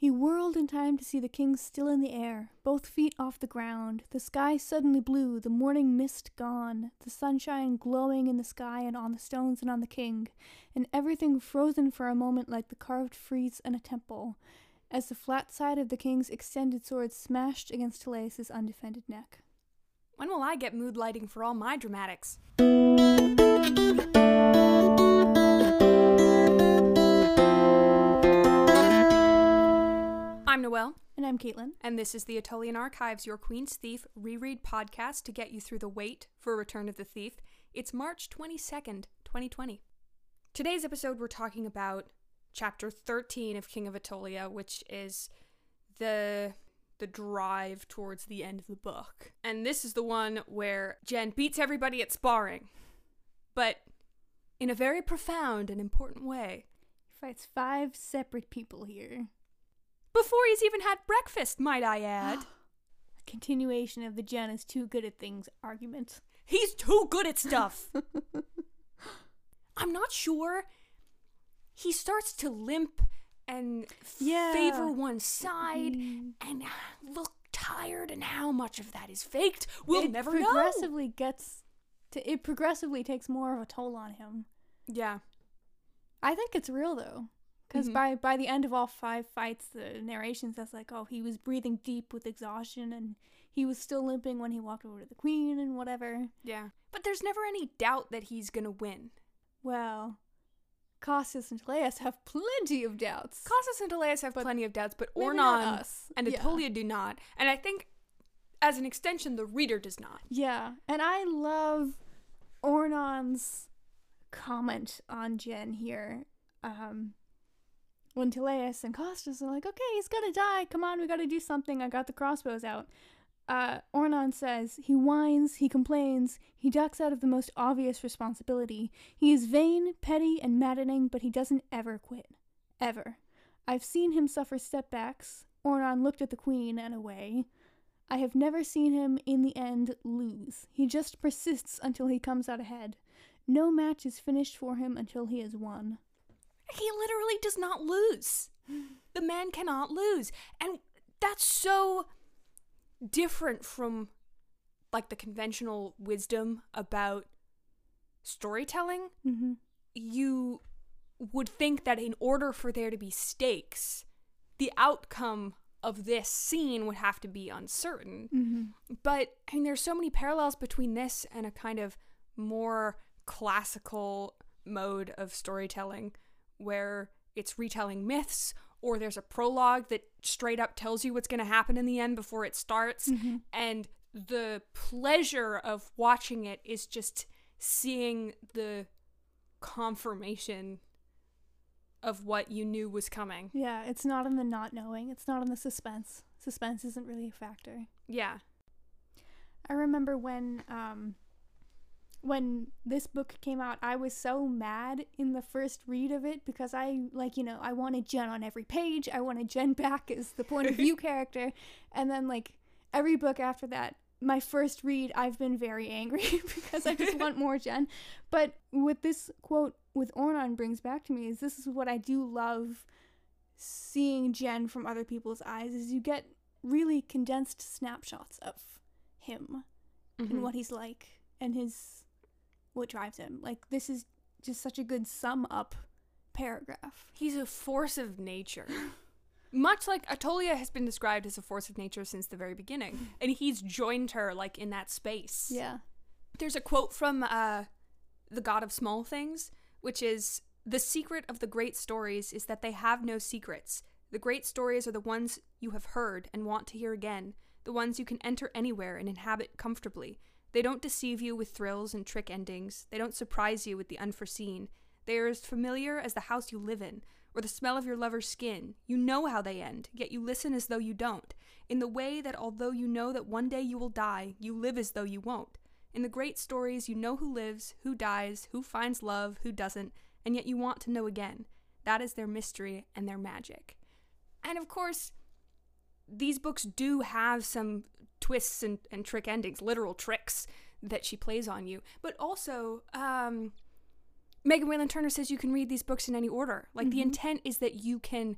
He whirled in time to see the king still in the air, both feet off the ground, the sky suddenly blue, the morning mist gone, the sunshine glowing in the sky and on the stones and on the king, and everything frozen for a moment like the carved frieze in a temple, as the flat side of the king's extended sword smashed against Teleus' undefended neck. When will I get mood lighting for all my dramatics? I'm Noelle, And I'm Caitlin. and this is the Attolian Archives, your Queen's Thief reread podcast to get you through the wait for Return of the Thief. It's March 22nd, 2020. Today's episode, we're talking about chapter 13 of King of Attolia, which is the the drive towards the end of the book. And this is the one where Gen beats everybody at sparring, but in a very profound and important way. He fights five separate people here. Before he's even had breakfast, might I add. A continuation of the Gen is too good at things argument. He's too good at stuff. I'm not sure. He starts to limp and Yeah. favor one side Mm. and look tired, and how much of that is faked, we'll it never know. progressively gets to it progressively takes more of a toll on him. Yeah. I think it's real though. Because Mhm. by by the end of all five fights, the narration says like, oh, he was breathing deep with exhaustion, and he was still limping when he walked over to the queen and whatever. Yeah. But there's never any doubt that he's gonna win. Well, Costas and Teleus have plenty of doubts. Costas and Teleus have plenty of doubts, but Ornon and Yeah. Attolia do not. And I think, as an extension, the reader does not. Yeah, and I love Ornon's comment on Gen here. Um, when Teleus and Costas are like, okay, he's gonna die. Come on, we gotta do something. I got the crossbows out. Uh, Ornon says, he whines, he complains, he ducks out of the most obvious responsibility. He is vain, petty, and maddening, but he doesn't ever quit. Ever. I've seen him suffer setbacks. Ornon looked at the queen and away. I have never seen him in the end lose. He just persists until he comes out ahead. No match is finished for him until he has won. He literally does not lose. The man cannot lose. And that's so different from like the conventional wisdom about storytelling. Mm-hmm. You would think that in order for there to be stakes, the outcome of this scene would have to be uncertain. Mm-hmm. But I mean, there's so many parallels between this and a kind of more classical mode of storytelling where it's retelling myths or there's a prologue that straight up tells you what's going to happen in the end before it starts. Mm-hmm. And the pleasure of watching it is just seeing the confirmation of what you knew was coming. Yeah, it's not in the not knowing. It's not in the suspense. Suspense isn't really a factor. Yeah. I remember when um when this book came out, I was so mad in the first read of it because I like, you know, I wanted Gen on every page. I wanted Gen back as the point of view character. And then like every book after that, my first read, I've been very angry because I just want more Gen. But what this quote with Ornon brings back to me is this is what I do love seeing Gen from other people's eyes is you get really condensed snapshots of him and Mhm. what he's like and his what drives him. Like this is just such a good sum up paragraph. He's a force of nature. Much like Attolia has been described as a force of nature since the very beginning, and he's joined her like in that space. Yeah. There's a quote from uh, the God of Small Things, which is The secret of the great stories is that they have no secrets. The great stories are the ones you have heard and want to hear again, the ones you can enter anywhere and inhabit comfortably. They don't deceive you with thrills and trick endings, they don't surprise you with the unforeseen. They are as familiar as the house you live in, or the smell of your lover's skin. You know how they end, yet you listen as though you don't, in the way that although you know that one day you will die, you live as though you won't. In the great stories, you know who lives, who dies, who finds love, who doesn't, and yet you want to know again. That is their mystery and their magic. And of course, these books do have some twists and, and trick endings, literal tricks that she plays on you. But also, um, Megan Whalen Turner says you can read these books in any order. Like, the Mhm. intent is that you can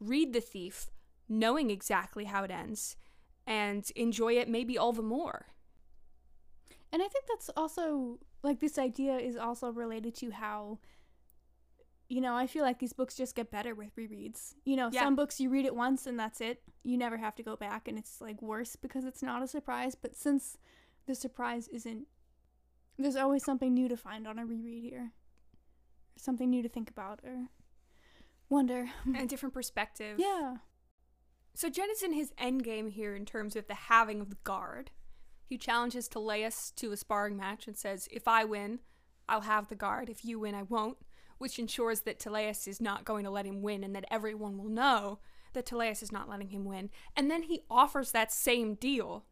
read The Thief knowing exactly how it ends and enjoy it maybe all the more. And I think that's also like this idea is also related to how you know, I feel like these books just get better with rereads. You know, Yeah. some books you read it once and that's it. You never have to go back and it's like worse because it's not a surprise, but since the surprise isn't there's always something new to find on a reread here. Something new to think about or wonder. And a different perspective. yeah. So Gen is in his endgame here in terms of the having of the guard. He challenges Teleus to a sparring match and says, If I win, I'll have the guard. If you win, I won't. Which ensures that Teleus is not going to let him win and that everyone will know that Teleus is not letting him win. And then he offers that same deal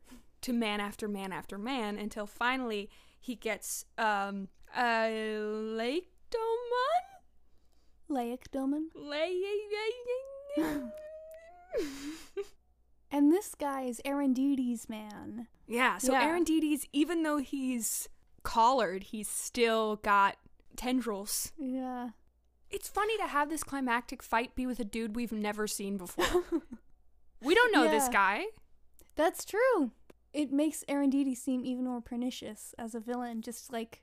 to man after man after man until finally he gets um a Lake Laecdomon. Doman? And this guy is Erondites man. Yeah, so Yeah. Erondites, even though he's collared, he's still got tendrils. Yeah. It's funny to have this climactic fight be with a dude we've never seen before. we don't know this guy. That's true. It makes Erondites seem even more pernicious as a villain, just like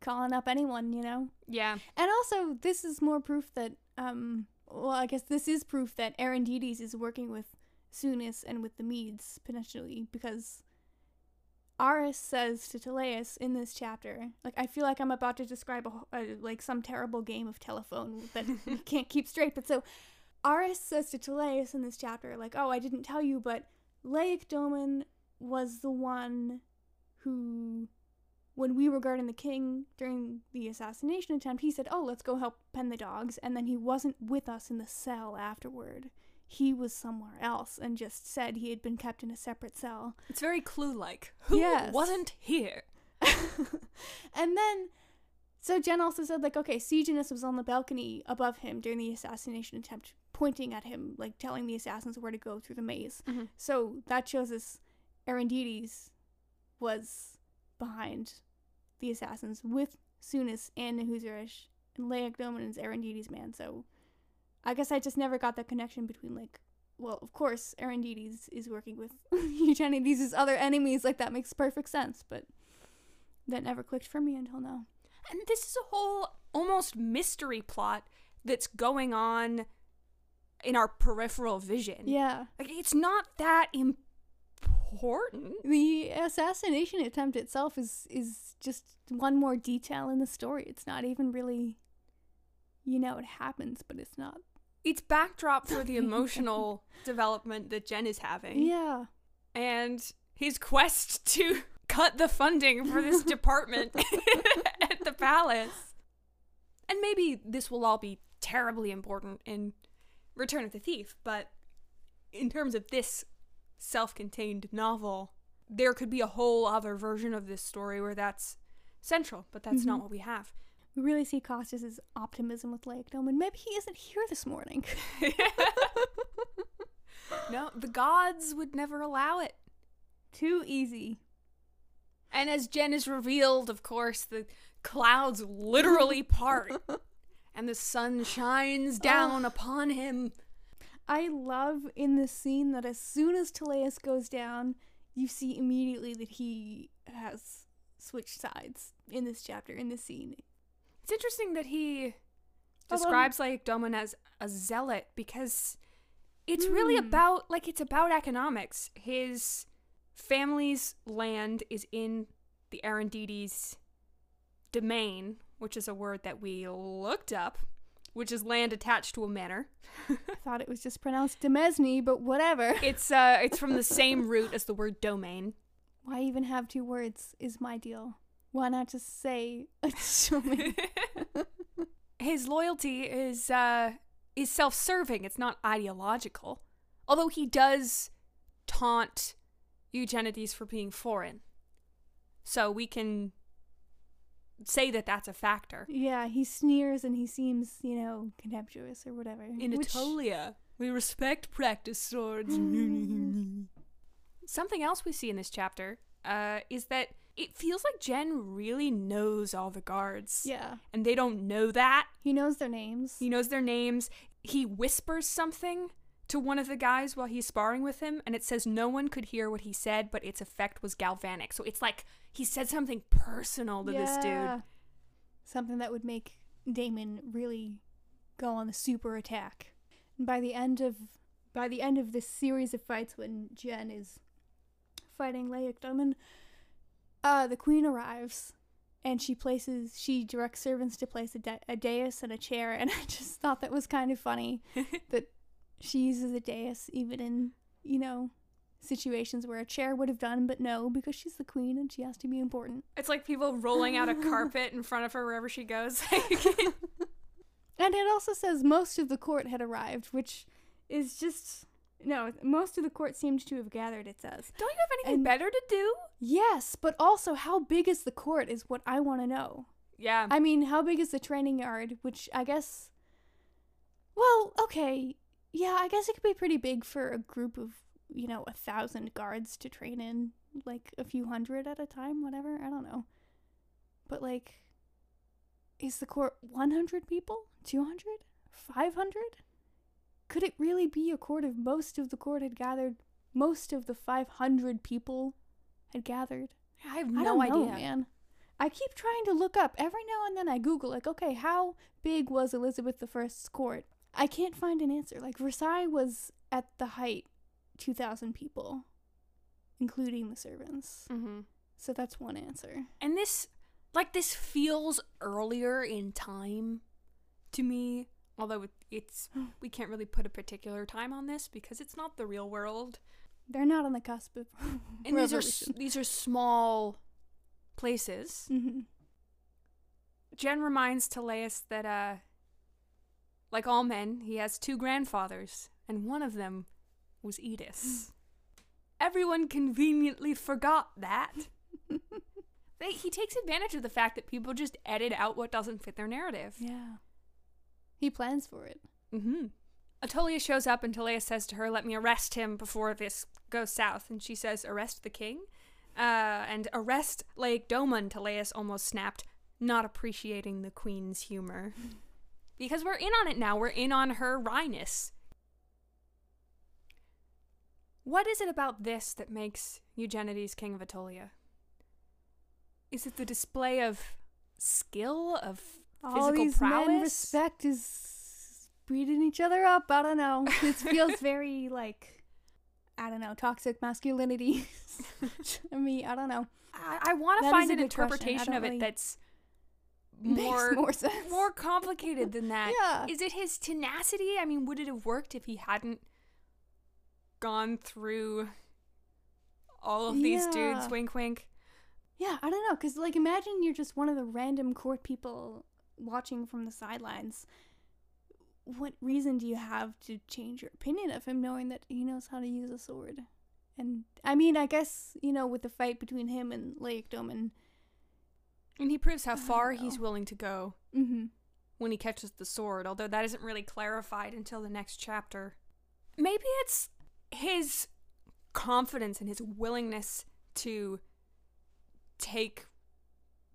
calling up anyone, you know? Yeah. And also, this is more proof that, um, well, I guess this is proof that Erondites is working with Sounis and with the Medes, potentially, because Aris says to Teleus in this chapter, like, I feel like I'm about to describe a, a uh, like some terrible game of telephone that we can't keep straight, but so Aris says to Teleus in this chapter, like, oh, I didn't tell you, but Laecdomon was the one who when we were guarding the king during the assassination attempt, he said, Oh, let's go help pen the dogs. And then he wasn't with us in the cell afterward. He was somewhere else and just said he had been kept in a separate cell. It's very clue like. Who Yes. wasn't here? and then, so Gen also said, like, okay, Sejanus was on the balcony above him during the assassination attempt, pointing at him, like telling the assassins where to go through the maze. Mhm. So that shows us Erondites was behind the assassins with Sounis and Nahuseresh, and is Erondites' man. So I guess I just never got that connection between, like, well, of course, Erondites is working with Eugenides' other enemies. Like, that makes perfect sense, but that never clicked for me until now. And this is a whole almost mystery plot that's going on in our peripheral vision. Yeah. Like it's not that important. The assassination attempt itself is is just one more detail in the story. It's not even really you know it happens, but it's not. It's backdrop for the emotional development that Gen is having. Yeah. and his quest to cut the funding for this department at the palace. And maybe this will all be terribly important in Return of the Thief, but in terms of this self contained novel, there could be a whole other version of this story where that's central, but that's not Mhm. what we have. We really see Costas' optimism with and maybe he isn't here this morning. no, the gods would never allow it. Too easy. And as Gen is revealed, of course, the clouds literally part and the sun shines down upon him. I love in this scene that as soon as Teleus goes down, you see immediately that he has switched sides in this chapter, in this scene. It's interesting that he describes like Doman as a zealot because it's really Hmm. about like it's about economics. His family's land is in the Erondites domain, which is a word that we looked up, which is land attached to a manor. I thought it was just pronounced Demesne, but whatever. It's uh it's from the same root as the word domain. Why even have two words is my deal. Why not just say show me? His loyalty is uh is self-serving. It's not ideological. Although he does taunt Eugenides for being foreign. So we can say that that's a factor. Yeah, he sneers and he seems, you know, contemptuous or whatever. In which- Attolia, we respect practice swords. Something else we see in this chapter uh, is that it feels like Gen really knows all the guards. Yeah, And they don't know that. he knows their names. He knows their names. He whispers something to one of the guys while he's sparring with him, and it says no one could hear what he said, but its effect was galvanic. So it's like he said something personal to this dude. Something that would make Damon really go on the super attack. And by the end of by the end of this series of fights when Gen is fighting Laecdomon, uh, the queen arrives and she places she directs servants to place a, a dais and a chair and I just thought that was kind of funny that she uses a dais even in, you know, situations where a chair would have done, but no, because she's the queen and she has to be important. It's like people rolling out a carpet in front of her wherever she goes. And it also says most of the court had arrived, which is just no. Most of the court seemed to have gathered. It says Don't you have anything And- better to do? yes, but also how big is the court is what I want to know. Yeah. I mean, how big is the training yard? Which I guess. Well, okay, yeah, I guess it could be pretty big for a group of you know a thousand guards to train in, like a few hundred at a time, whatever. I don't know, but like, is the court one hundred people? 200? 500? Could it really be a court if most of the court had gathered? Most of the 500 people had gathered? I have I no don't know, idea. man. I keep trying to look up. Every now and then I Google, like, okay, how big was Elizabeth I's court? I can't find an answer. Like, Versailles was at the height 2,000 people, including the servants. hmm So that's one answer. And this, like, this feels earlier in time to me. Although it- it's, we can't really put a particular time on this because it's not the real world. They're not on the cusp of And these are these are small places. Mm-hmm. Gen reminds Teleus that, uh, like all men, he has two grandfathers, and one of them was Eddis. Everyone conveniently forgot that. they, he takes advantage of the fact that people just edit out what doesn't fit their narrative. Yeah. He plans for it. Mm-hmm. Attolia shows up and Teleus says to her, Let me arrest him before this goes south. And she says, Arrest the king? Uh, and arrest Laecdomon, Teleus almost snapped, not appreciating the queen's humor. because we're in on it now. We're in on her wryness. What is it about this that makes Eugenides king of Attolia? Is it the display of skill, of Oh, physical All these prowess? men respect is beating each other up. I don't know. It feels very like I don't know, toxic masculinity. I mean, I don't know. I, I want to find an good question. I interpretation of it really- that's more more sense. more complicated than that. Yeah. Is it his tenacity? I mean, would it have worked if he hadn't gone through all of these dudes? Wink, wink. Yeah, I don't know, cause like imagine you're just one of the random court people watching from the sidelines. What reason do you have to change your opinion of him, knowing that he knows how to use a sword? And I mean, I guess you know, with the fight between him and Laecdomon. And he proves how far he's willing to go Mm-hmm. when he catches the sword, although that isn't really clarified until the next chapter. Maybe it's his confidence and his willingness to take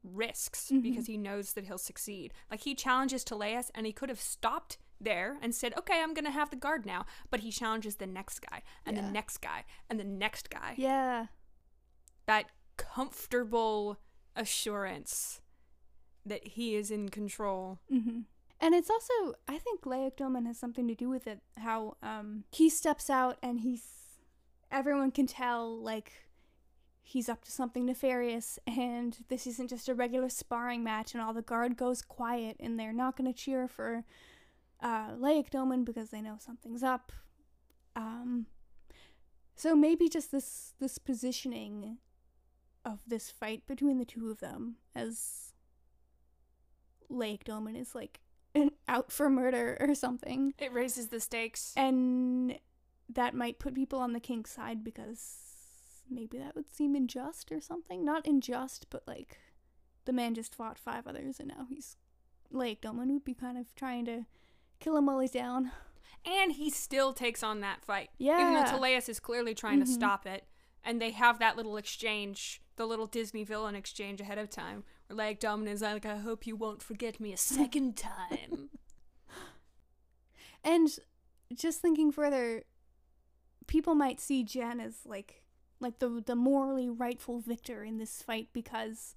risks Mhm. because he knows that he'll succeed. Like he challenges Teleus and he could have stopped there and said, "Okay, I'm going to have the guard now." But he challenges the next guy and Yeah. the next guy and the next guy. Yeah. That comfortable assurance that he is in control. Mm-hmm. And it's also, I think Doman has something to do with it. How um, he steps out and he's, everyone can tell, like, he's up to something nefarious and this isn't just a regular sparring match and all the guard goes quiet and they're not going to cheer for uh, Doman because they know something's up. Um, so maybe just this this positioning of this fight between the two of them as Doman is like out for murder or something. It raises the stakes. And that might put people on the king's side because maybe that would seem unjust or something. Not unjust, but like the man just fought five others and now he's Laecdomon would be kind of trying to kill him while he's down. And he still takes on that fight. Yeah. Even though Teleus is clearly trying to Mhm. stop it. And they have that little exchange, the little Disney villain exchange ahead of time, where like Dominus is like, I hope you won't forget me a second time. And just thinking further, people might see Gen as like like the the morally rightful victor in this fight because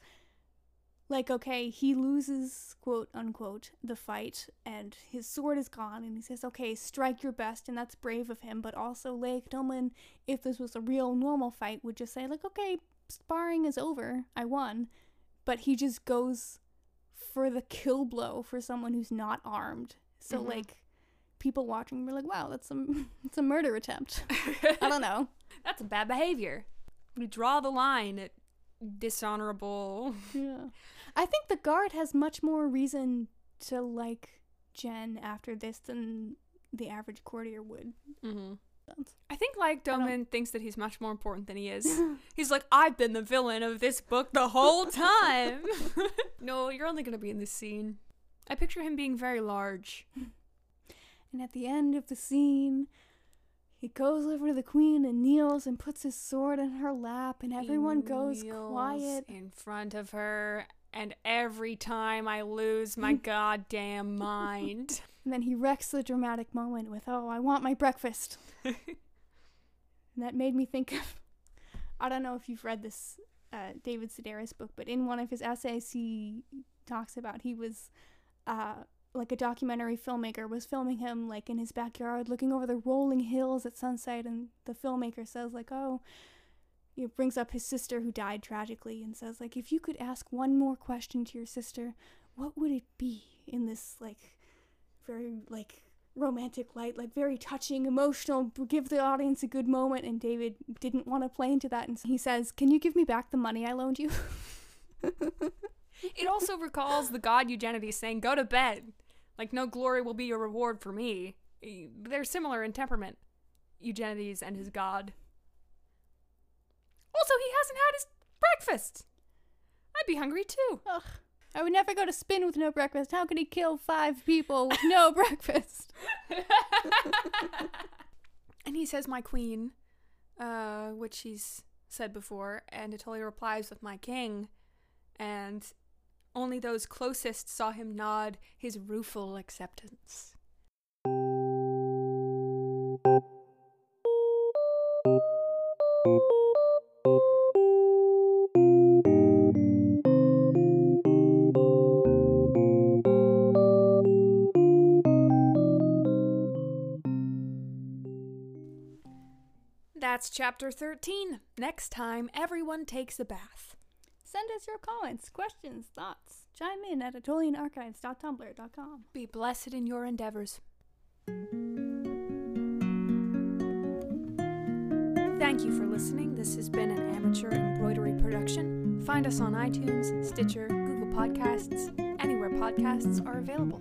like okay, he loses quote unquote the fight and his sword is gone and he says, "Okay, strike your best." And that's brave of him, but also Leia Tillman, if this was a real normal fight, would just say like, "Okay, sparring is over. I won." But he just goes for the kill blow for someone who's not armed. So Mhm. like people watching were like, "Wow, that's a it's a murder attempt." I don't know. That's bad behavior. We draw the line at dishonorable. Yeah. I think the guard has much more reason to like Gen after this than the average courtier would. Mm-hmm. I think like Doman thinks that he's much more important than he is. He's like, I've been the villain of this book the whole time. no, you're only gonna be in this scene. I picture him being very large. And at the end of the scene, he goes over to the queen and kneels and puts his sword in her lap, and everyone He goes quiet. in front of her, and every time I lose my goddamn mind. And then he wrecks the dramatic moment with, Oh, I want my breakfast. and that made me think of I don't know if you've read this uh, David Sedaris book, but in one of his essays, he talks about he was uh, like a documentary filmmaker was filming him like in his backyard, looking over the rolling hills at sunset, and the filmmaker says like, "Oh." He brings up his sister who died tragically and says like, "If you could ask one more question to your sister, what would it be in this like very like romantic light, like very touching, emotional, give the audience a good moment. And David didn't want to play into that, and he says, "Can you give me back the money I loaned you?" It also recalls the god Eugenides saying, Go to bed. Like, no glory will be your reward for me. They're similar in temperament, Eugenides and his god. Also, he hasn't had his breakfast. I'd be hungry too. Ugh. I would never go to spin with no breakfast. How could he kill five people with no breakfast? and he says, My queen, uh, which he's said before, and Attolia replies with, My king. And only those closest saw him nod his rueful acceptance. That's chapter 13. Next time, everyone takes a bath. Send us your comments, questions, thoughts. Chime in at AttolianArchives.tumblr.com. Be blessed in your endeavors. Thank you for listening. This has been an amateur embroidery production. Find us on iTunes, Stitcher, Google Podcasts, anywhere podcasts are available.